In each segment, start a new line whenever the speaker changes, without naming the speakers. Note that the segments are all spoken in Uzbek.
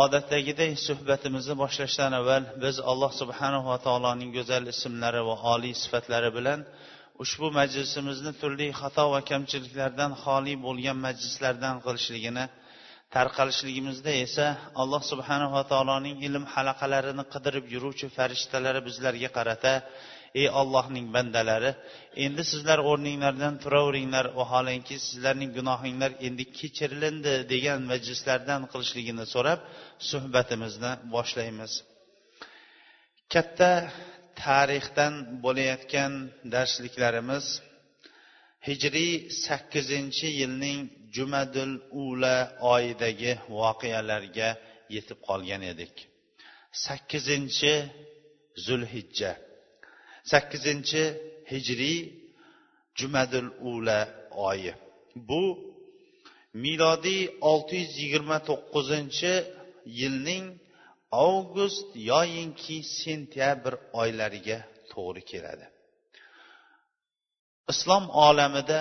Odatdagiday suhbatimizni boshlashdan avval biz alloh subhanahu va taoloning go'zal ismlari va oliy sifatlari bilan ushbu majlisimizni turli xato va kamchiliklardan xoli bo'lgan majlislardan qilishligini tarqalishligimizda esa alloh subhanava taoloning ilm halaqalarini qidirib yuruvchi farishtalari bizlarga qarata ey ollohning bandalari endi sizlar o'rninglardan turaveringlar vaholanki sizlarning gunohinglar endi kechirilindi degan majlislardan qilishligini so'rab suhbatimizni boshlaymiz. Katta tarixdan bo'layotgan darsliklarimiz hijriy sakkizinchi yilning jumadul ula oyidagi voqealarga yetib qolgan edik. Sakkizinchi zulhijja. Sakkizinchi hijriy jumadil ula oyi. Bu milodiy olti yuz yigirma to'qqizinchi yilning avgust yoyinki sentyabr oylariga to'g'ri keladi. Islom olamida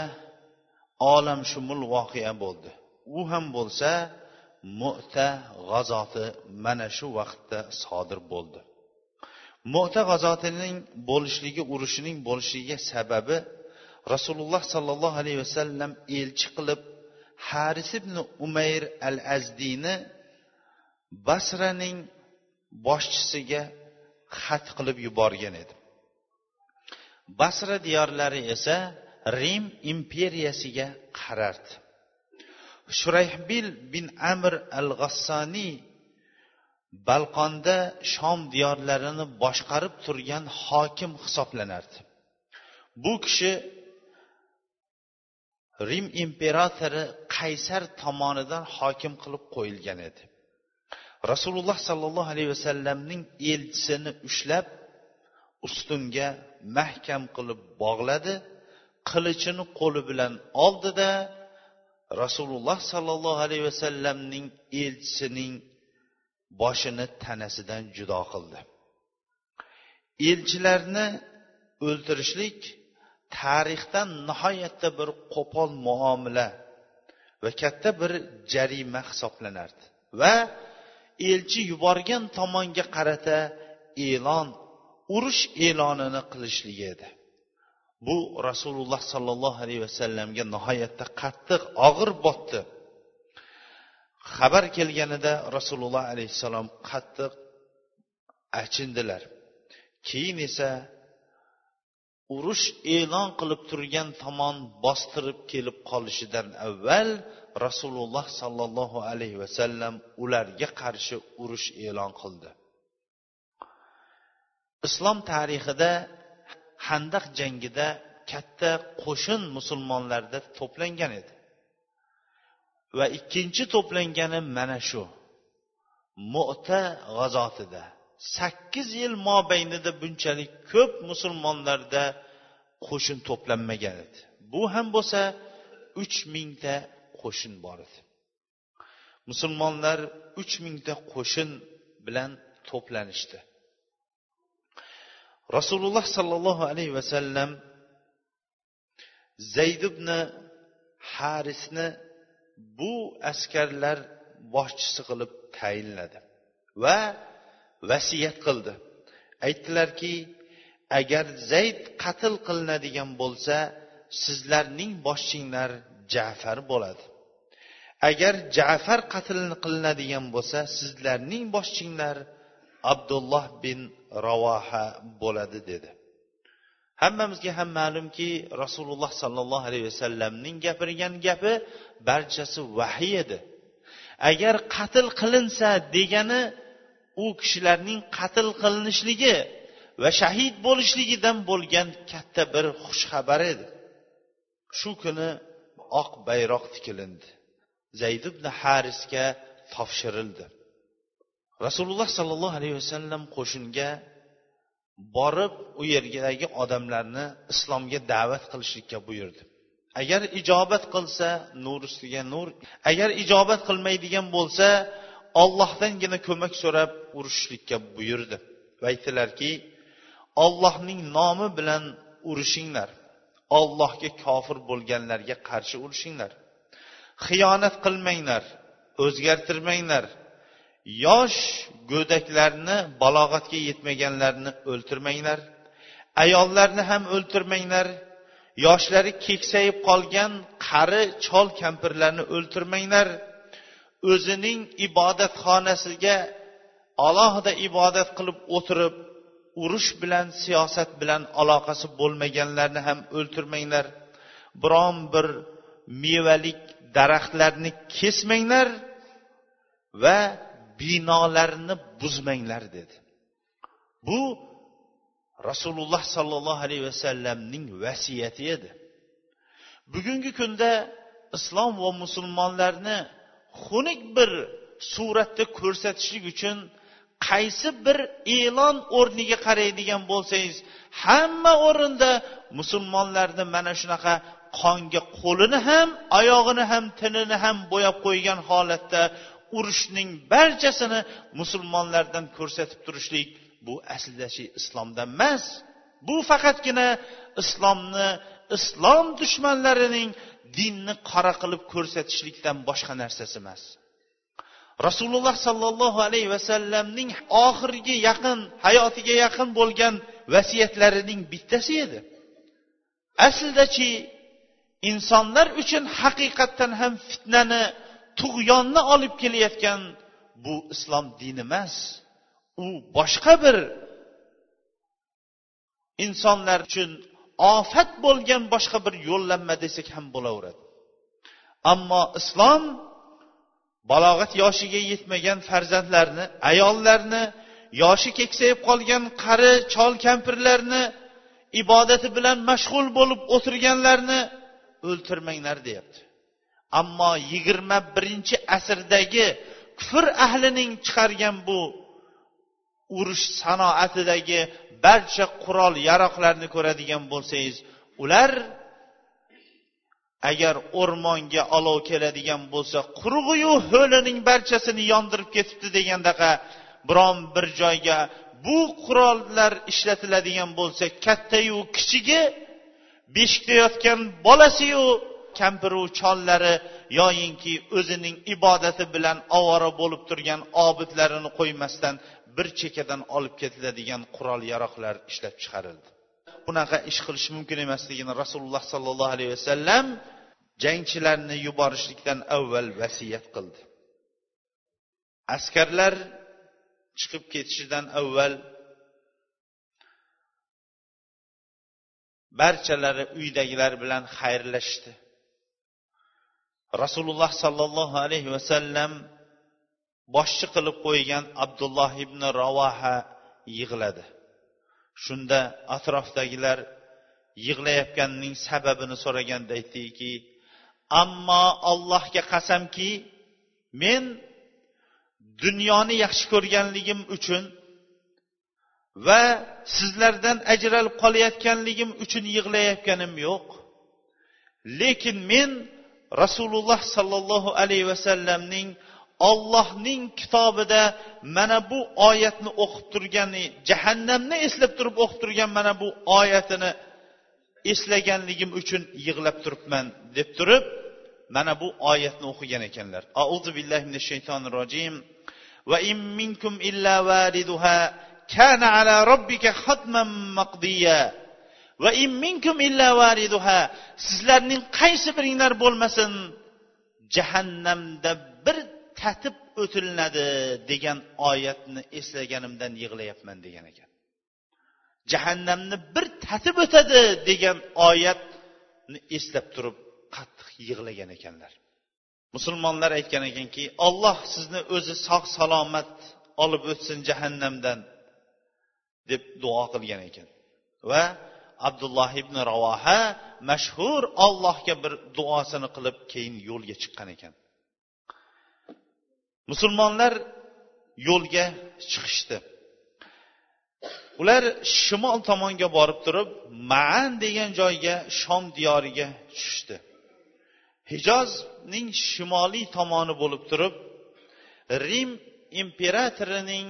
olamshumul voqea bo'ldi. U ham bo'lsa mu'ta g'azoti mana shu vaqtda sodir bo'ldi. Mu'ta g'azotining bo'lishligi urushining bo'lishligiga sababi rasululloh sollallohu alayhi vasallam elchi qilib haris ibn umayr al azdiyni basraning boshchisiga xat qilib yuborgan edi. Basra diyorlari esa rim imperiyasiga qarardi. Shurayhbil bin amr al g'assoniy balqonda shom diyorlarini boshqarib turgan hokim hisoblanardi. Bu kishi rim imperatori qaysar tomonidan hokim qilib qo'yilgan edi. Rasululloh sollallohu alayhi vasallamning elchisini ushlab ustunga mahkam qilib bog'ladi qilichini qo'li bilan oldida rasululloh sollallohu alayhi vasallamning elchisining boshini tanasidan judo qildi. Elchilarni o'ltirishlik tarixdan nihoyatda bir qo'pol muomala va katta bir jarima hisoblanardi va elchi yuborgan tomonga qarata e'lon urush e'lonini qilishligi edi. Bu rasululloh sollallohu alayhi vasallamga nihoyatda qattiq og'ir botdi. Xabar kelganida rasululloh alayhissalom qattiq achindilar. Keyin esa urush e'lon qilib turgan tomon bostirib kelib qolishidan avval rasululloh sollallohu alayhi vasallam ularga qarshi urush e'lon qildi. Islom tarixida handaq jangida katta qo'shin musulmonlarda to'plangan edi. Va ikkinchi to'plangani mana shu. Mu'ta g'azotida. Sakkiz yil mobaynida bunchalik ko'p musulmonlarda qo'shin to'planmagan edi. Bu ham bo'lsa uch mingta qo'shin bor edi. Musulmonlar uch mingta qo'shin bilan to'planishdi. Rasululloh sollallohu alayhi vasallam zayd ibn harisni bu askarlar boshchisi qilib tayinladi va vasiyat qildi. Aytdilarki agar zayd qatl qilinadigan bo'lsa sizlarning boshchinglar jafar bo'ladi. Agar jafar qatl qilinadigan bo'lsa sizlarning boshchinglar abdulloh bin ravoha bo'ladi dedi. Hammamizga ham ma'lumki rasululloh sollallohu alayhi vasallamning gapirgan gapi barchasi vahiy edi. Agar qatl qilinsa degani u kishilarning qatl qilinishligi va shahid bo'lishligidan bo'lgan katta bir xushxabar edi. Shu kuni oq bayroq tikilindi. Zayd ibn harisga topshirildi. Rasululloh sollallohu alayhi vasallam qo'shinga borib u yerdagi odamlarni islomga da'vat qilishlikka buyurdi. Agar ijobat qilsa nur ustiga nur agar ijobat qilmaydigan bo'lsa ollohdangina ko'mak so'rab urushishlikka buyurdi. Va aytdilarki ollohning nomi bilan urushinglar. Ollohga kofir bo'lganlarga qarshi urushinglar. Xiyonat qilmanglar o'zgartirmanglar. Yosh go'daklarni balog'atga yetmaganlarni o'ltirmanglar ayollarni ham o'ltirmanglar yoshlari keksayib qolgan qari chol kampirlarni o'ltirmanglar o'zining ibodatxonasiga alohida ibodat qilib o'tirib urush bilan siyosat bilan aloqasi bo'lmaganlarni ham o'ltirmanglar biron bir mevalik daraxtlarni kesmanglar va binolarni buzmanglar dedi. Bu rasululloh sollallohu alayhi vasallamning vasiyati edi. Bugungi kunda islom va musulmonlarni xunuk bir suratda ko'rsatishlik uchun qaysi bir e'lon o'rniga qaraydigan bo'lsangiz hamma o'rinda musulmonlarni mana shunaqa qonga qo'lini ham oyog'ini ham tinini ham bo'yab qo'ygan holatda urushning barchasini musulmonlardan ko'rsatib turishlik bu aslida shu islomda emas. Bu faqatgina islomni islom dushmanlarining dinni qora qilib ko'rsatishlikdan boshqa narsasi emas. Rasululloh sollallohu alayhi vasallamning oxirgi yaqin hayotiga yaqin bo'lgan vasiyatlarining bittasi edi. Aslidachi insonlar uchun haqiqatdan ham fitnani tug'yonni olib kelayotgan bu islom dini emas. U boshqa bir insonlar uchun ofat bo'lgan boshqa bir yo'llanma desak ham bo'laveradi. Ammo islom balog'at yoshiga yetmagan farzandlarni ayollarni yoshi keksayib qolgan qari chol kampirlarni ibodati bilan mashg'ul bo'lib o'tirganlarni o'ltirmanglar deyapti. Ammo yigirma birinchi asrdagi kufr ahlining chiqargan bu urush sanoatidagi barcha qurol yaroqlarni ko'radigan bo'lsangiz ular agar o'rmonga olov keladigan bo'lsa qurug'iyu ho'lining barchasini yondirib ketibdi degandaqa biron bir joyga bu qurollar ishlatiladigan bo'lsa kattayu kichigi beshikda yotgan bolasiyu kampiru chollari yoyinki o'zining ibodati bilan ovora bo'lib turgan obidlarini qo'ymasdan bir chekkadan olib ketiladigan qurol yaroqlar ishlab chiqarildi. Bunaqa ish qilish mumkin emasligini rasululloh sollallohu alayhi vasallam jangchilarni yuborishlikdan avval vasiyat qildi. Askarlar chiqib ketishidan avval barchalari uydagilar bilan xayrlashdi. Rasululloh sollallohu alayhi vasallam boshchi qilib qo'ygan abdulloh ibn ravoha yig'ladi. Shunda atrofdagilar yig'layotganining sababini so'raganda aytdiki ammo allohga qasamki men dunyoni yaxshi ko'rganligim uchun va sizlardan ajralib qolayotganligim uchun yig'layotganim yo'q. Lekin men rasululloh sollallohu alayhi vasallamning ollohning kitobida mana bu oyatni o'qib turgani jahannamni eslab turib o'qib turgan mana bu oyatini eslaganligim uchun yig'lab turibman deb turib mana bu oyatni o'qigan ekanlar. Auzu billahi minash shaytonir rojim. Va in minkum illa variduha kana ala robbika hatman maqdiya. Va in minkum illa variduha sizlarning qaysi biringlar bo'lmasin jahannamda bir tatib o'tilinadi degan oyatni eslaganimdan yig'layapman degan ekan. Jahannamni bir tatib o'tadi degan oyatni eslab turib qattiq yig'lagan ekanlar. Musulmonlar aytgan ekanki olloh sizni o'zi sog' salomat olib o'tsin jahannamdan deb duo qilgan ekan. Va abdulloh ibn ravoha mashhur ollohga bir duosini qilib keyin yo'lga chiqqan ekan. Musulmonlar yo'lga chiqishdi. Ular shimol tomonga borib turib maan degan joyga shom diyoriga tushishdi. Hijozning shimoliy tomoni bo'lib turib rim imperatorining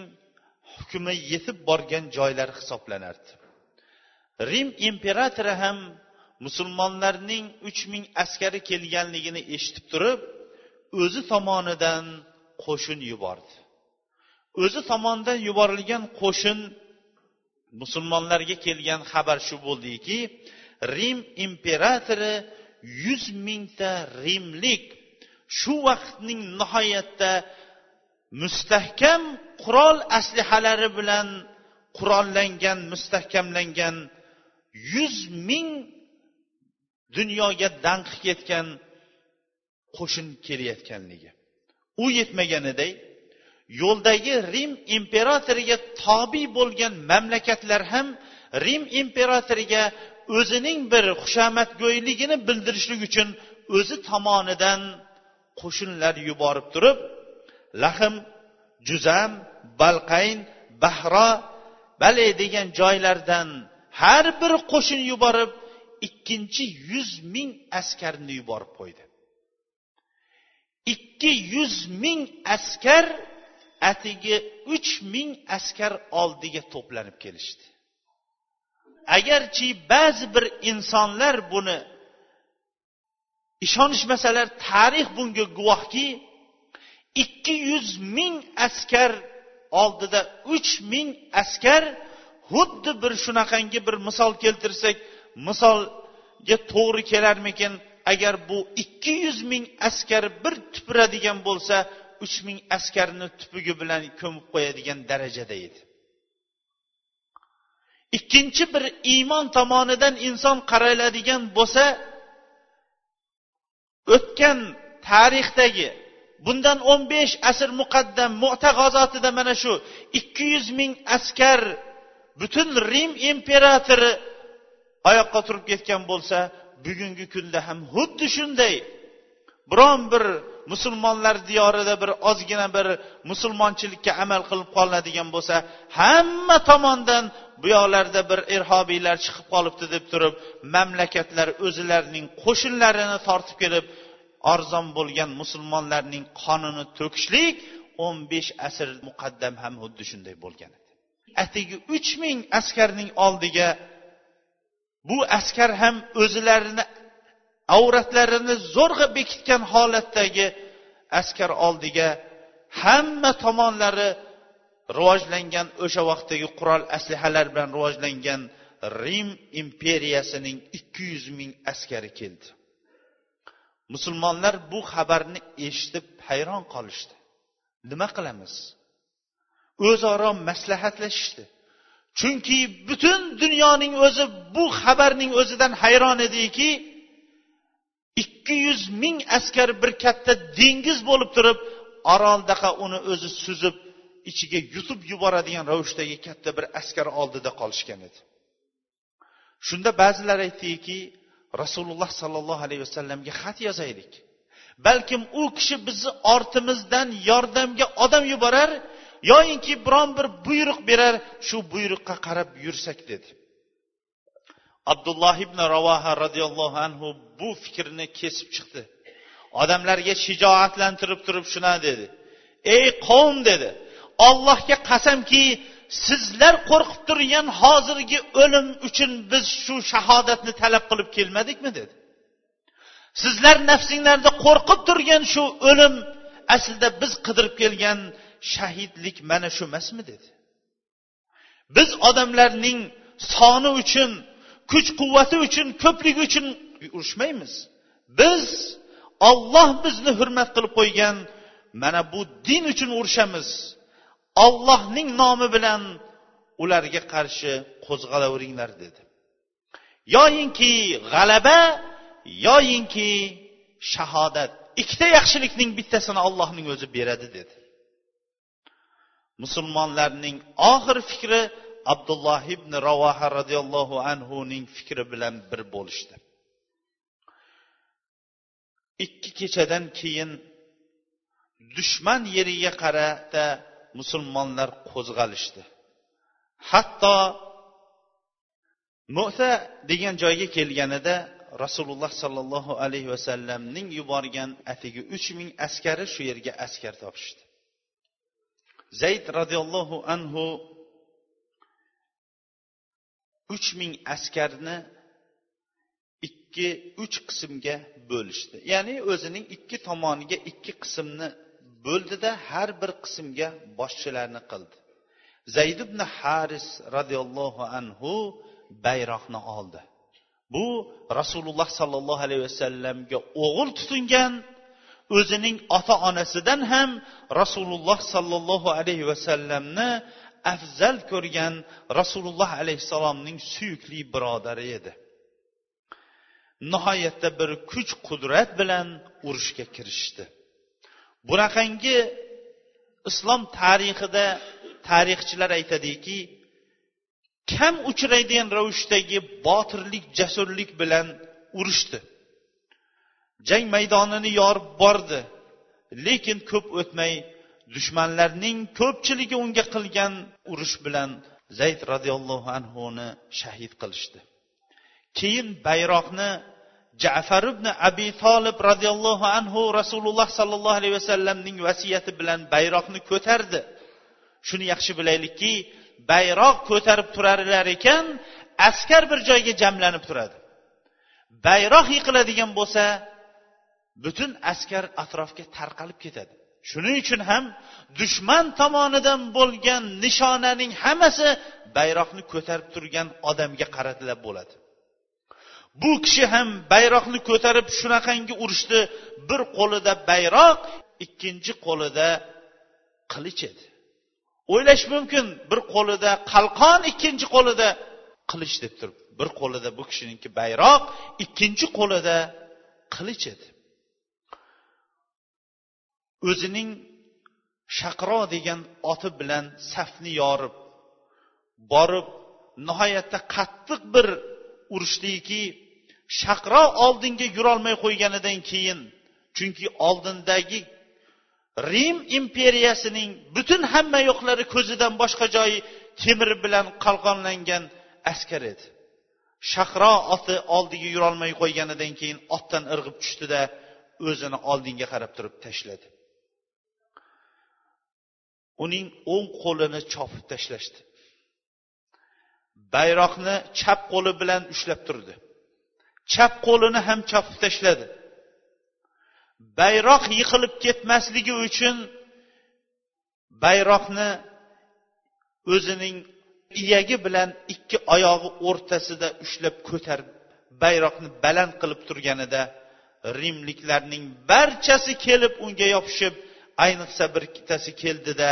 hukmi yetib borgan joylar hisoblanardi. Rim imperatori ham musulmonlarning uch ming askari kelganligini eshitib turib o'zi tomonidan qo'shin yubordi. O'zi tomonidan yuborilgan qo'shin musulmonlarga kelgan xabar shu bo'ldiki rim imperatori yuz mingta rimlik shu vaqtning nihoyatda mustahkam qurol aslihalari bilan qurollangan mustahkamlangan yuz ming dunyoga danqi ketgan qo'shin kelayotganligi. U yetmaganiday yo'ldagi rim imperatoriga tobe bo'lgan mamlakatlar ham rim imperatoriga o'zining bir xushomadgo'yligini bildirishlik uchun o'zi tomonidan qo'shinlar yuborib turib lahm juzam balqayn bahro bale degan joylardan har bir qo'shin yuborib ikkinchi yuz ming askarni yuborib qo'ydi. Ikki yuz ming askar atigi uch ming askar oldiga to'planib kelishdi. Agarchi ba'zi bir insonlar buni ishonishmasalar tarix bunga guvohki ikki yuz ming askar oldida uch ming askar xuddi bir shunaqangi bir misol keltirsak misolga to'g'ri kelarmikin? Agar bu ikki yuz ming askar bir tupuradigan bo'lsa uch ming askarni tupugi bilan ko'mib qo'yadigan darajada edi. Ikkinchi bir iymon tomonidan inson qaraladigan bo'lsa o'tgan tarixdagi bundan o'n besh asr muqaddam mu'ta g'azotida mana shu ikki yuz ming askar butun rim imperatori oyoqqa turib ketgan bo'lsa bugungi kunda ham xuddi shunday. Biron bir musulmonlar diyorida bir ozgina bir musulmonchilikka amal qilib qolinadigan bo'lsa hamma tomondan bu yoqlarda bir irhobiylar chiqib qolibdi deb turib mamlakatlar o'zilarining qo'shinlarini tortib kelib arzon bo'lgan musulmonlarning qonini to'kishlik o'n besh asr muqaddam ham xuddi shunday bo'lgan. Atigi uch ming askarning oldiga bu askar ham o'zilarini avratlarini zo'rg'a bekitgan holatdagi askar oldiga hamma tomonlari rivojlangan o'sha vaqtdagi qurol aslihalar bilan rivojlangan rim imperiyasining ikki yuz ming askari keldi. Musulmonlar bu xabarni eshitib hayron qolishdi. Nima qilamiz? O'zaro maslahatlashishdi. Chunki butun dunyoning o'zi bu xabarning o'zidan hayron ediki ikki yuz ming askar bir katta dengiz bo'lib turib oroldaqa uni o'zi suzib ichiga yutib yuboradigan ravishdagi katta bir askar oldida qolishgan edi. Shunda ba'zilar aytdiki rasululloh sollallohu alayhi vasallamga xat yozaylik. Balkim u kishi bizni ortimizdan yordamga odam yuborar yoyinki biron bir buyruq berar shu buyruqqa qarab yursak dedi. Abdulloh ibn ravoha roziyallohu anhu bu fikrni kesib chiqdi. Odamlarga shijoatlantirib turib shuna dedi. Ey qavm dedi ollohga qasamki sizlar qo'rqib turgan hozirgi o'lim uchun biz shu shahodatni talab qilib kelmadikmi dedi. Sizlar nafsinglarda qo'rqib turgan shu o'lim aslida biz qidirib kelgan shahidlik mana shu emasmi dedi. Biz odamlarning soni uchun kuch quvvati uchun ko'pligi uchun urushmaymiz. Biz olloh bizni hurmat qilib qo'ygan mana bu din uchun urushamiz. Ollohning nomi bilan ularga qarshi qo'zg'alaveringlar dedi. Yoyinki g'alaba yoyinki shahodat. Ikkita yaxshilikning bittasini allohning o'zi beradi dedi. Musulmonlarning oxir fikri abdulloh ibn ravoha roziyallohu anhuning fikri bilan bir bo'lishdi. Ikki kechadan keyin dushman yeriga qarata musulmonlar qo'zg'alishdi. Hatto mo'sa degan joyga kelganida rasululloh sollallohu alayhi vasallamning yuborgan atigi uch ming askari shu yerga askar topishdi. Zayd roziyallohu anhu uch ming askarni ikki uch qismga bo'lishdi. Ya'ni o'zining ikki tomoniga ikki qismni bo'ldida har bir qismga boshchilarni qildi. Zayd ibn haris roziyallohu anhu bayroqni oldi. Bu rasululloh sollallohu alayhi vasallamga o'g'il tutingan o'zining ota onasidan ham rasululloh sollallohu alayhi vasallamni afzal ko'rgan rasululloh alayhissalomning suyukli birodari edi. Nihoyatda bir kuch qudrat bilan urushga kirishdi. Bunaqangi islom tarixida tarixchilar aytadiki kam uchraydigan ravishdagi botirlik jasurlik bilan urushdi. Jang maydonini yorib bordi. Lekin ko'p o'tmay dushmanlarning ko'pchiligi unga qilgan urush bilan zayd roziyallohu anhuni shahid qilishdi. Keyin bayroqni jafar ibn abi tolib roziyallohu anhu rasululloh sollallohu alayhi vasallamning vasiyati bilan bayroqni ko'tardi. Shuni yaxshi bilaylikki bayroq ko'tarib turarlar ekan askar bir joyga jamlanib turadi. Bayroq yiqiladigan bo'lsa butun askar atrofga tarqalib ketadi. Shuning uchun ham dushman tomonidan bo'lgan nishonaning hammasi bayroqni ko'tarib turgan odamga qaratilib bo'ladi. Bu kishi ham bayroqni ko'tarib shunaqangi urushdi bir qo'lida bayroq ikkinchi qo'lida qilich edi. O'ylash mumkin bir qo'lida qalqon ikkinchi qo'lida qilich deb turib bir qo'lida bu kishiniki bayroq ikkinchi qo'lida qilich edi. O'zining shaqro degan oti bilan safni yorib borib nihoyatda qattiq bir urushdiki shaqro oldinga yurolmay qo'yganidan keyin chunki oldindagi rim imperiyasining butun hamma yo'qlari ko'zidan boshqa joyi temir bilan qalqonlangan askar edi. Shahro oti oldiga yurolmay qo'yganidan keyin otdan irg'ib tushdida o'zini oldinga qarab turib tashladi. Uning o'ng qo'lini chopib tashlashdi. Bayroqni chap qo'li bilan ushlab turdi. Chap qo'lini ham chopib tashladi. Bayroq yiqilib ketmasligi uchun bayroqni o'zining iyagi bilan ikki oyog'i o'rtasida ushlab ko'tarib bayroqni baland qilib turganida rimliklarning barchasi kelib unga yopishib ayniqsa bir ikkitasi keldida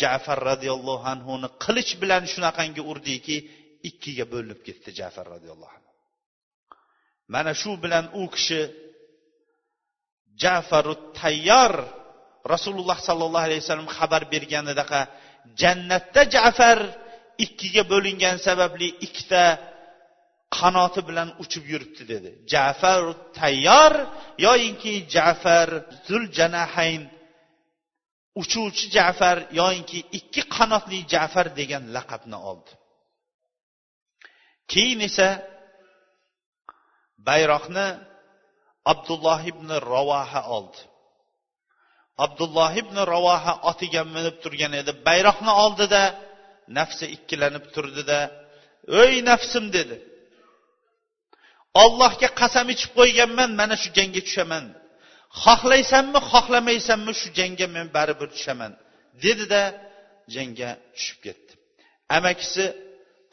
jafar roziyallohu anhuni qilich bilan shunaqangi urdiki ikkiga bo'linib ketdi jafar roziyallohu anhu. Mana shu bilan u kishi jafaru tayyor rasululloh sollallohu alayhi vasallam xabar berganidaqa jannatda jafar ikkiga bo'lingan sababli ikkita qanoti bilan uchib yuribdi dedi. Jafar tayyor yoyinki jafar zul janahayn uchuvchi jafar yoyinki ikki qanotli jafar degan laqabni oldi. Keyin esa bayroqni abdulloh ibn ravoha oldi. Abdulloh ibn ravoha otiga minib turgan edi bayroqni oldida nafsi ikkilanib turdida ey nafsim dedi. Ollohga qasam ichib qo'yganman mana shu jangga tushaman xohlaysanmi xohlamaysanmi shu jangga men baribir tushaman dedida jangga tushib ketdi. Amakisi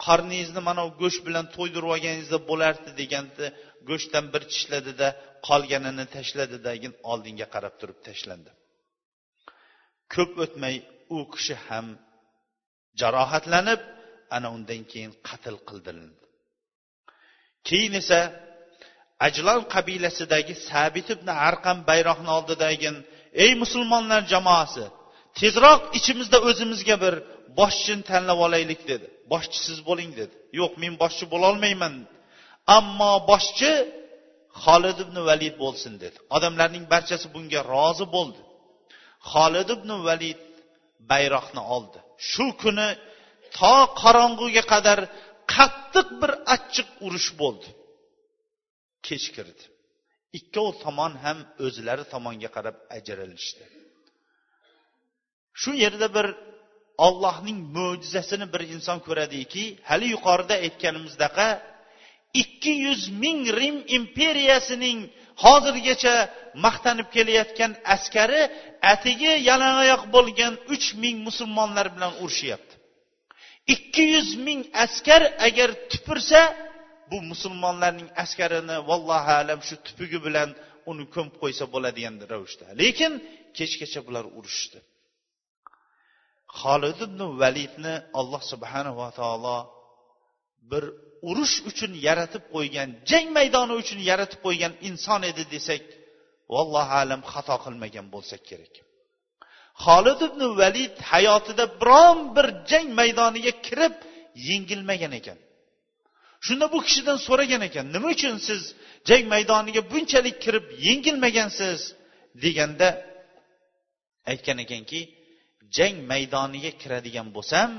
qorningizni mana bu go'sht bilan to'ydirib olganingizda bo'lardi deganda go'shtdan bir tishladida qolganini tashladidagin oldinga qarab turib tashlandi. Ko'p o'tmay u kishi ham jarohatlanib ana undan keyin qatl qildirildi. Keyin esa ajlon qabilasidagi sabit ibn arqam bayroqni oldidagi ey musulmonlar jamoasi tezroq ichimizda o'zimizga bir boshchini tanlab olaylik dedi. Boshchisiz bo'ling dedi. Yo'q men boshchi bo'lolmayman ammo boshchi xolid ibn valid bo'lsin dedi. Odamlarning barchasi bunga rozi bo'ldi. Xolid ibn valid bayroqni oldi. Shu kuni to qorong'uga qadar qattiq bir achchiq urush bo'ldi. Kech kirdi. Ikkov tomon ham o'zlari tomonga qarab ajralishdi. Shu yerda bir ollohning mo'jizasini bir inson ko'radiki hali yuqorida aytganimizdaqa ikki yuz ming rim imperiyasining hozirgacha maqtanib kelayotgan askari atigi yalangoyoq bo'lgan uch ming musulmonlar bilan urushyapti ikki yuz ming askar agar tupursa bu musulmonlarning askarini vallohu alam shu tupugi bilan uni ko'mib qo'ysa bo'ladigan ravishda lekin kechgacha bular urushdi. Xolid ibn validni alloh subhanava taolo bir urush uchun yaratib qo'ygan jang maydoni uchun yaratib qo'ygan inson edi desak vallohu alam xato qilmagan bo'lsak kerak xolid ibn valid hayotida biron bir jang maydoniga kirib yengilmagan ekan. Shunda bu kishidan so'ragan ekan nima uchun siz jang maydoniga bunchalik kirib yengilmagansiz? Deganda aytgan ekanki jang maydoniga kiradigan bo'lsam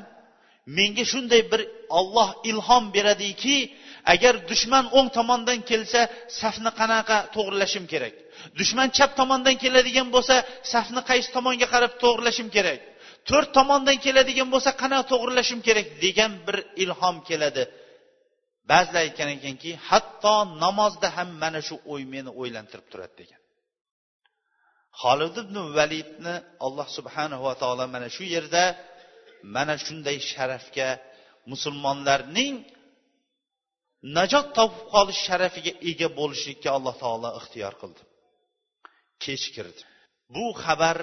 menga shunday bir olloh ilhom beradiki agar dushman o'ng tomondan kelsa safni qanaqa to'g'irlashim kerak? Dushman chap tomondan keladigan bo'lsa safni qaysi tomonga qarab to'g'irlashim kerak? To'rt tomondan keladigan bo'lsa qanaqa to'g'irlashim kerak? degan bir ilhom keladi. Ba'zilar aytgan ekanki hatto namozda ham mana shu o'y meni o'ylantirib turadi degan. Holid ibn validni alloh subhanava taolo mana shu yerda mana shunday sharafga musulmonlarning najot topib qolish sharafiga ega bo'lishlikka alloh taolo ixtiyor qildi. Kech kirdi. Bu xabar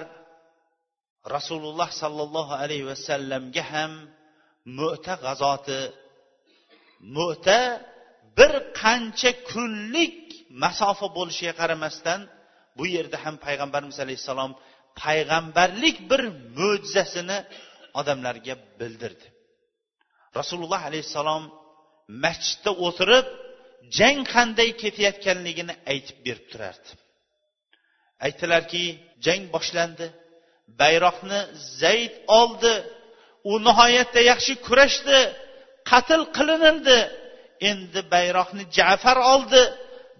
rasululloh sollallohu alayhi vasallamga ham mo'ta g'azoti mo'ta bir qancha kunlik masofa bo'lishiga qaramasdan bu yerda ham payg'ambarimiz alayhissalom payg'ambarlik bir mo'jizasini odamlarga bildirdi. Rasululloh alayhissalom masjidda o'tirib jang qanday ketayotganligini aytib berib turardi. Aytdilarki jang boshlandi. Bayroqni zayd oldi. U nihoyatda yaxshi kurashdi. Qatl qilinildi endi bayroqni jafar oldi.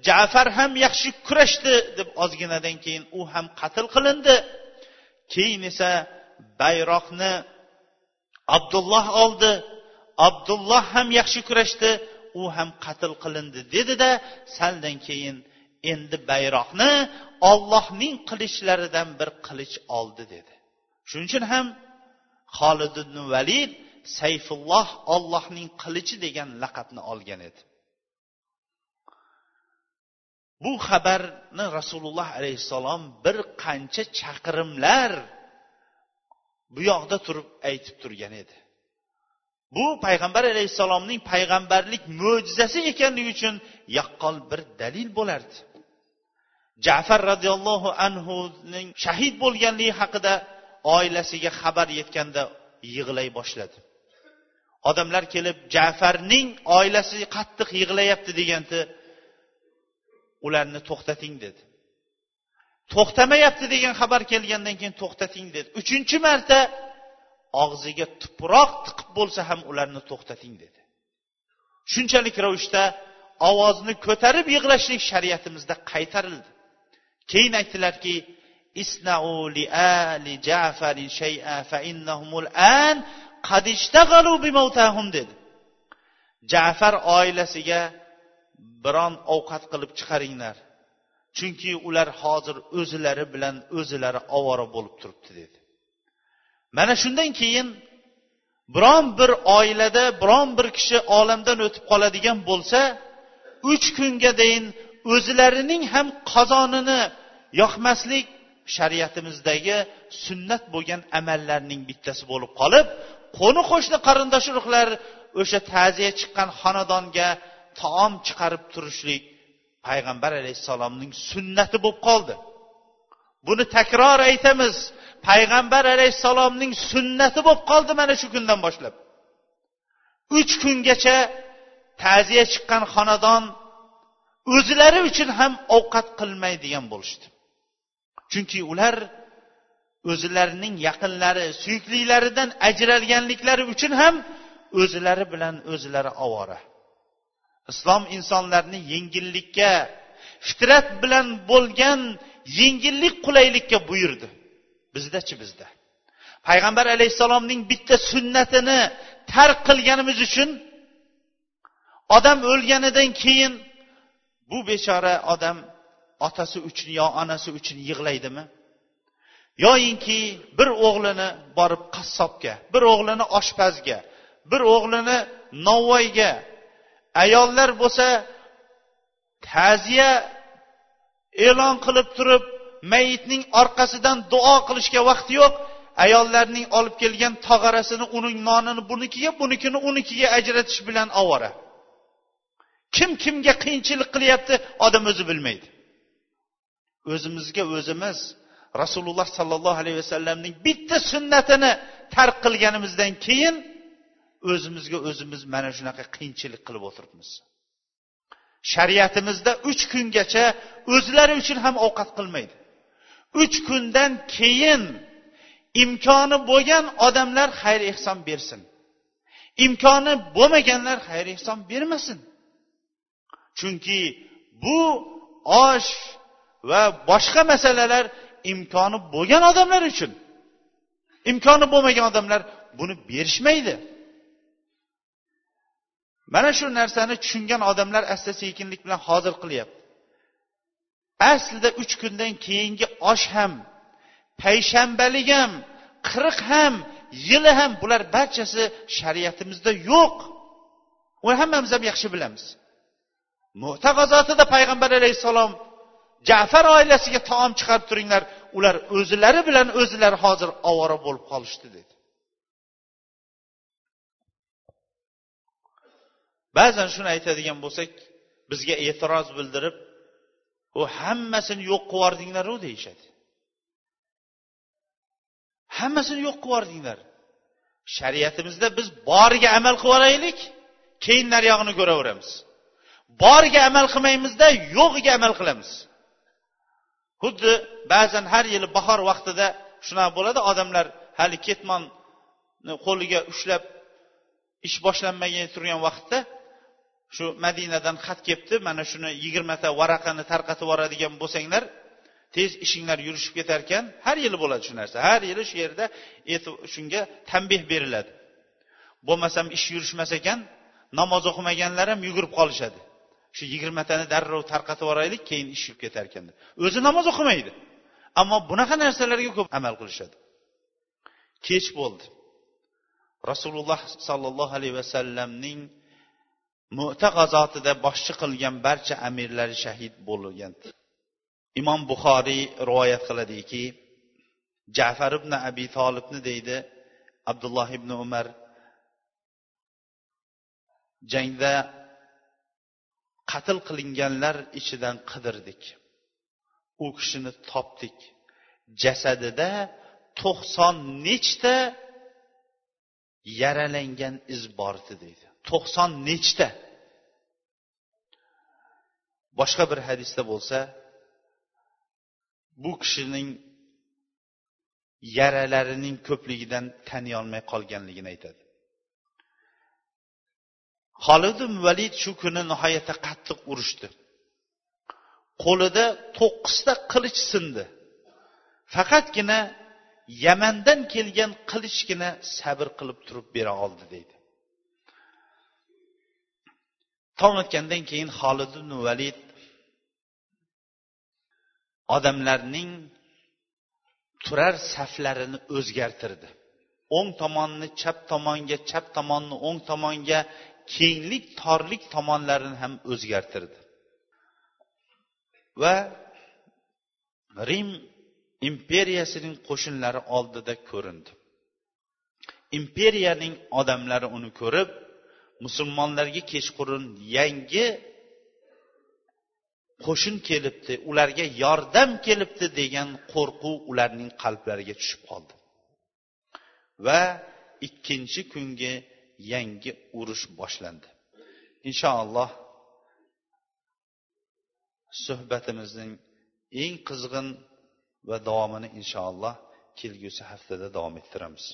Jafar ham yaxshi kurashdi deb ozginadan keyin u ham qatl qilindi. Keyin esa bayroqni abdulloh oldi. Abdulloh ham yaxshi kurashdi u ham qatl qilindi dedida saldan keyin endi bayroqni ollohning qilichlaridan bir qilich oldi dedi. Shuning uchun ham xolidin ibn valid sayfulloh ollohning qilichi degan laqabni olgan edi. Bu xabarni rasululloh alayhissalom bir qancha chaqirimlar bu yoqda turib aytib turgan edi. Bu payg'ambar alayhissalomning payg'ambarlik mo'jizasi ekanligi uchun yaqqol bir dalil bo'lardi. Jafar roziyallohu anhuning shahid bo'lganligi haqida oilasiga xabar yetganda yig'lay boshladi. Odamlar kelib jafarning oilasi qattiq yig'layapti deganda ularni to'xtating dedi. To'xtamayapti degan xabar kelgandan keyin to'xtating dedi. Uchinchi marta og'ziga tuproq tiqib bo'lsa ham ularni to'xtating dedi. Shunchalik ravishda ovozni ko'tarib yig'lashlik shariatimizda qaytarildi. Keyin aytdilarki isnau li ali jafarin shay'a fa innahumul an dedi. Jafar oilasiga biron ovqat qilib chiqaringlar. Chunki ular hozir o'zilari bilan o'zilari ovora bo'lib turibdi dedi. Mana shundan keyin biron bir oilada biron bir kishi olamdan o'tib qoladigan bo'lsa uch kunga deyin o'zlarining ham qozonini yoqmaslik shariatimizdagi sunnat bo'lgan amallarning bittasi bo'lib qolib qo'ni qo'shni qarindosh urug'lar o'sha ta'ziya chiqqan xonadonga taom chiqarib turishlik payg'ambar alayhissalomning sunnati bo'lib qoldi. Buni takror aytamiz. Payg'ambar alayhissalomning sunnati bo'lib qoldi mana shu kundan boshlab. Uch kungacha ta'ziya chiqqan xonadon o'zlari uchun ham ovqat qilmaydigan bo'lishdi. Chunki ular o'zilarining yaqinlari suyuklilaridan ajralganliklari uchun ham o'zilari bilan o'zlari ovora. Islom insonlarni yengillikka fitrat bilan bo'lgan yengillik qulaylikka buyurdi. Bizdachi bizda. Payg'ambar alayhissalomning bitta sunnatini tark qilganimiz uchun odam o'lganidan keyin bu bechora odam otasi uchun yo onasi uchun yig'laydimi? Yoyinki bir o'g'lini borib qassobga bir o'g'lini oshpazga bir o'g'lini novvoyga ayollar bo'lsa ta'ziya e'lon qilib turib mayitning orqasidan duo qilishga vaqti yo'q ayollarning olib kelgan tog'orasini uning nonini bunikiga bunikini unikiga ajratish bilan ovora. Kim kimga qiyinchilik qilyapti odam o'zi bilmaydi. O'zimizga o'zimiz rasululloh sollallohu alayhi vasallamning bitta sunnatini tark qilganimizdan keyin o'zimizga o'zimiz mana shunaqa qiyinchilik qilib o'tiribmiz. Shariatimizda uch kungacha o'zlari uchun ham ovqat qilmaydi. Uch kundan keyin imkoni bo'lgan odamlar xayr ehson bersin. Imkoni bo'lmaganlar xayr ehson bermasin. Chunki bu osh va boshqa masalalar imkoni bo'lgan odamlar uchun. Imkoni bo'lmagan odamlar buni berishmaydi. Mana shu narsani tushungan odamlar asta sekinlik bilan hozir qilyapti. Aslida uch kundan keyingi osh ham payshanbalik ham qirq ham yili ham bular barchasi shariatimizda yo'q. Uni hammamiz ham yaxshi bilamiz. Mo'ta g'azotida payg'ambar alayhissalom jafar oilasiga taom chiqarib turinglar. Ular o'zlari bilan o'zlari hozir ovora bo'lib qolishdi dedi. Ba'zan shuni aytadigan bo'lsak bizga e'tiroz bildirib u hammasini yo'q qilib yubordinglaru deyishadi. Hammasini yo'q qilib yubordinglar shariatimizda biz boriga amal qilib olaylik keyin nariyog'ini ko'raveramiz. Boriga amal qilmaymizda yo'g'iga amal qilamiz. Xuddi ba'zan har yili bahor vaqtida shunaqa bo'ladi odamlar hali ketmonni qo'liga ushlab ish boshlanmagan turgan vaqtda shu madinadan xat kelibdi mana shuni yigirmata varaqani tarqatib yuboradigan bo'lsanglar tez ishinglar yurishib ketar ekan har yili bo'ladi shu narsa har yili shu yerda shunga tanbeh beriladi. Bo'lmasam ish yurishmas ekan namoz o'qimaganlar ham yugurib qolishadi. Shu yigirmatani darrov tarqatib yuboraylik keyin ish yurib ketar ekan o'zi namoz o'qimaydi. Ammo bunaqa narsalarga ko'p amal qilishadi. Kech bo'ldi. Rasululloh sollallohu alayhi vasallamning mo'ta g'azotida boshchi qilgan barcha amirlari shahid bo'lgan. Imom buxoriy rivoyat qiladiki jafar ibn abi tolibni deydi abdulloh ibn umar jangda qatl qilinganlar ichidan qidirdik. U kishini topdik. Jasadida to'qson nechta yaralangan iz bor edi deydi. To'qson nechta. Boshqa bir hadisda bo'lsa bu kishining yaralarining ko'pligidan taniyolmay qolganligini aytadi. Holid valid shu kuni nihoyatda qattiq urushdi qo'lida to'qqizta qilich sindi. Faqatgina yamandan kelgan qilichgina sabr qilib turib bera oldi deydi. Tong otgandan keyin holid valid odamlarning turar saflarini o'zgartirdi. O'ng tomonni chap tomonga chap tomonni o'ng tomonga kenglik torlik tomonlarini ham o'zgartirdi. Va rim imperiyasining qo'shinlari oldida ko'rindi. Imperiyaning odamlari uni ko'rib musulmonlarga kechqurun yangi qo'shin kelibdi ularga yordam kelibdi degan qo'rquv ularning qalblariga tushib qoldi. Va ikkinchi kungi yangi urush boshlandi. Inshaalloh suhbatimizning eng qizg'in va davomini inshaalloh kelgusi haftada davom ettiramiz.